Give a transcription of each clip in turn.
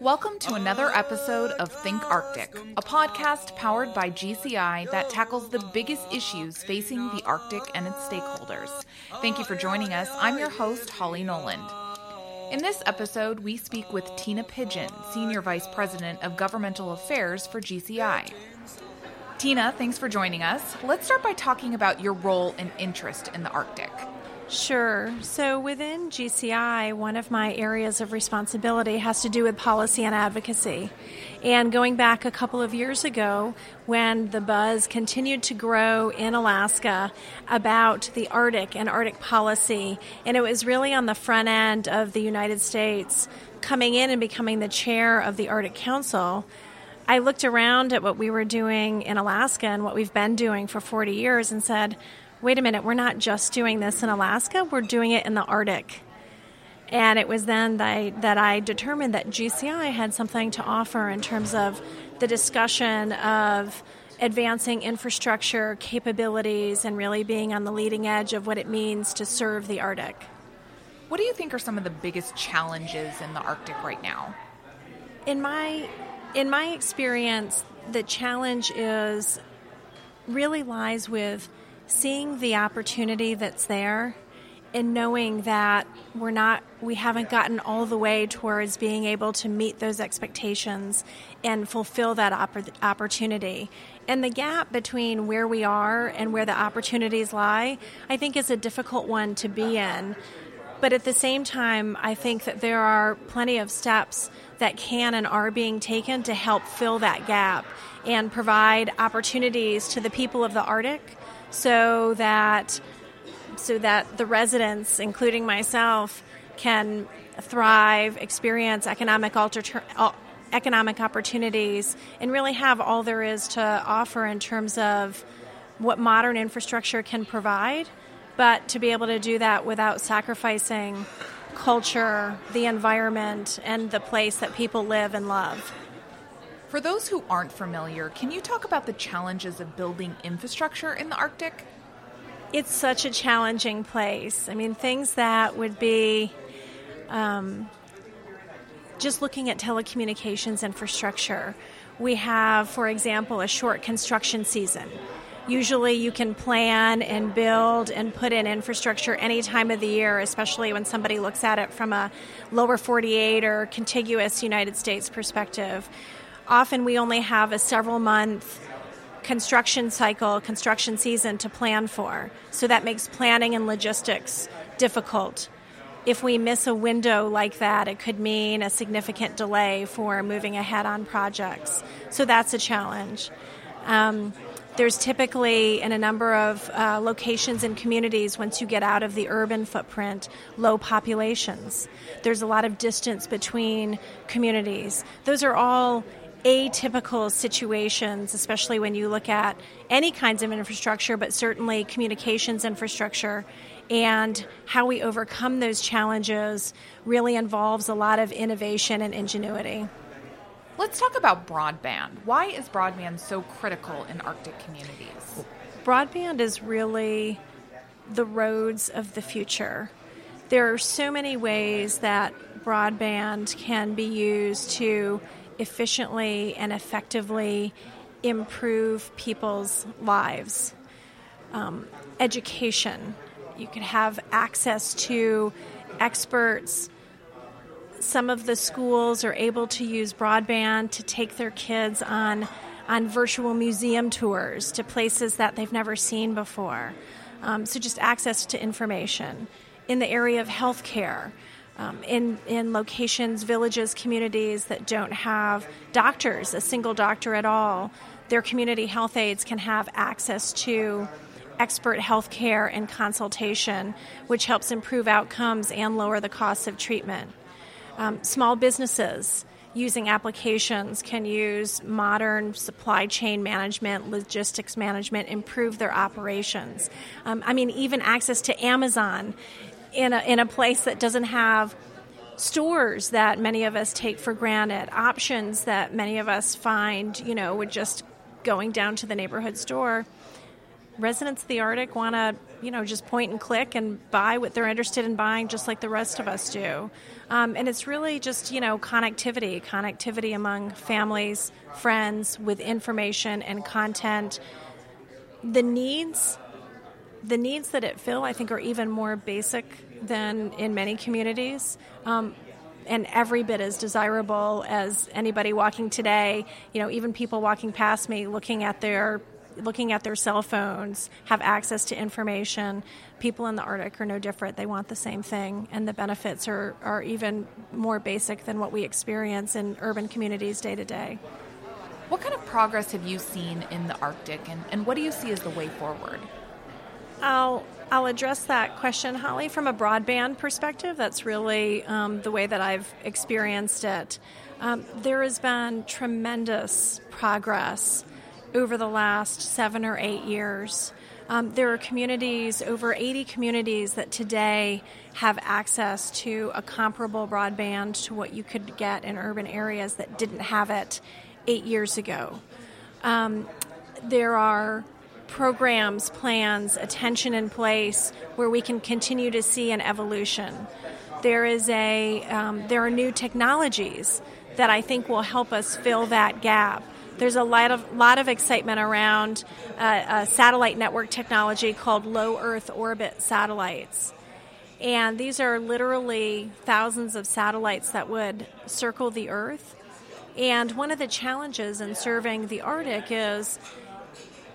Welcome to another episode of Think Arctic, a podcast powered by GCI that tackles the biggest issues facing the Arctic and its stakeholders. Thank you for joining us. I'm your host, Holly Noland. In this episode, we speak with Tina Pidgeon, Senior Vice President of Governmental Affairs for GCI. Tina, thanks for joining us. Let's start by talking about your role and interest in the Arctic. Sure. So within GCI, one of my areas of responsibility has to do with policy and advocacy. And going back a couple of years ago, when the buzz continued to grow in Alaska about the Arctic and Arctic policy, and it was really on the front end of the United States coming in and becoming the chair of the Arctic Council. I looked around at what we were doing in Alaska and what we've been doing for 40 years and said, wait a minute, we're not just doing this in Alaska, we're doing it in the Arctic. And it was then that I, that I determined that GCI had something to offer in terms of the discussion of advancing infrastructure capabilities and really being on the leading edge of what it means to serve the Arctic. What do you think are some of the biggest challenges in the Arctic right now? In my in my experience, the challenge is really lies with seeing the opportunity that's there and knowing that we're not we haven't gotten all the way towards being able to meet those expectations and fulfill that oppor- opportunity. And the gap between where we are and where the opportunities lie i think is a difficult one to be in. But at the same time i think that there are plenty of steps that can and are being taken to help fill that gap and provide opportunities to the people of the arctic so that so that the residents, including myself, can thrive, experience economic alter, economic opportunities, and really have all there is to offer in terms of what modern infrastructure can provide, but to be able to do that without sacrificing culture, the environment, and the place that people live and love. For those who aren't familiar, can you talk about the challenges of building infrastructure in the Arctic? It's such a challenging place. I mean, things that would be um, just looking at telecommunications infrastructure. We have, for example, a short construction season. Usually, you can plan and build and put in infrastructure any time of the year, especially when somebody looks at it from a lower 48 or contiguous United States perspective often we only have a several month construction cycle, construction season to plan for. So that makes planning and logistics difficult. If we miss a window like that, it could mean a significant delay for moving ahead on projects. So that's a challenge. Um, there's typically, in a number of uh, locations and communities, once you get out of the urban footprint, low populations. There's a lot of distance between communities. Those are all atypical situations, especially when you look at any kinds of infrastructure, but certainly communications infrastructure. And how we overcome those challenges really involves a lot of innovation and ingenuity. Let's talk about broadband. Why is broadband so critical in Arctic communities? Broadband is really the roads of the future. There are so many ways that broadband can be used to efficiently and effectively improve people's lives. Um, education, you could have access to experts. Some of the schools are able to use broadband to take their kids on on virtual museum tours to places that they've never seen before. Um, so, just access to information. In the area of healthcare, um, in in locations, villages, communities that don't have doctors, a single doctor at all, their community health aides can have access to expert health care and consultation, which helps improve outcomes and lower the costs of treatment. Um, small businesses using applications can use modern supply chain management, logistics management, improve their operations. Um, I mean, even access to Amazon in a, in a place that doesn't have stores that many of us take for granted, options that many of us find, you know, with just going down to the neighborhood store. Residents of the Arctic want to, you know, just point and click and buy what they're interested in buying, just like the rest of us do. Um, and it's really just, you know, connectivity, connectivity among families, friends, with information and content. The needs, the needs that it fill, I think, are even more basic than in many communities. Um, and every bit as desirable as anybody walking today. You know, even people walking past me looking at their looking at their cell phones have access to information. People in the Arctic are no different. They want the same thing, and the benefits are, are even more basic than what we experience in urban communities day to day. What kind of progress have you seen in the Arctic, and, and what do you see as the way forward? I'll I'll address that question, Holly, from a broadband perspective. That's really um, the way that I've experienced it. Um, there has been tremendous progress over the last seven or eight years. Um, there are communities, over 80 communities, that today have access to a comparable broadband to what you could get in urban areas that didn't have it eight years ago. Um, there are programs, plans, attention in place where we can continue to see an evolution. There is a um, there are new technologies that I think will help us fill that gap. There's a lot of lot of excitement around uh, a satellite network technology called low Earth orbit satellites. And these are literally thousands of satellites that would circle the Earth. And one of the challenges in serving the Arctic is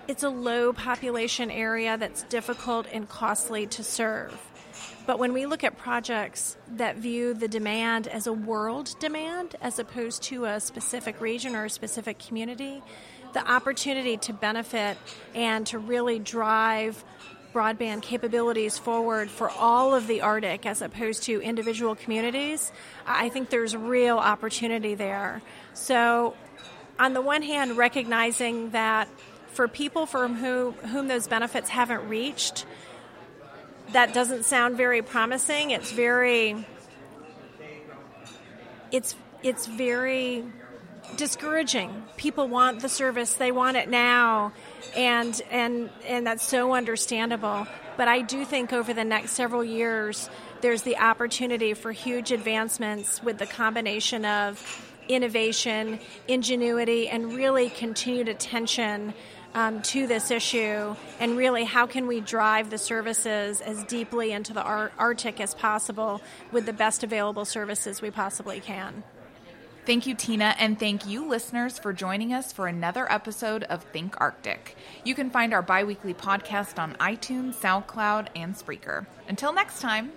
it's a low population area that's difficult and costly to serve. But when we look at projects that view the demand as a world demand as opposed to a specific region or a specific community, the opportunity to benefit and to really drive broadband capabilities forward for all of the Arctic as opposed to individual communities, I think there's real opportunity there. So, on the one hand, recognizing that for people from whom, whom those benefits haven't reached, that doesn't sound very promising. It's very it's it's very discouraging. People want the service, they want it now, and and and that's so understandable. But I do think over the next several years there's the opportunity for huge advancements with the combination of innovation, ingenuity, and really continued attention um, to this issue and really how can we drive the services as deeply into the Arctic as possible with the best available services we possibly can. Thank you, Tina, and thank you, listeners, for joining us for another episode of Think Arctic. You can find our bi weekly podcast on iTunes, SoundCloud, and Spreaker. Until next time.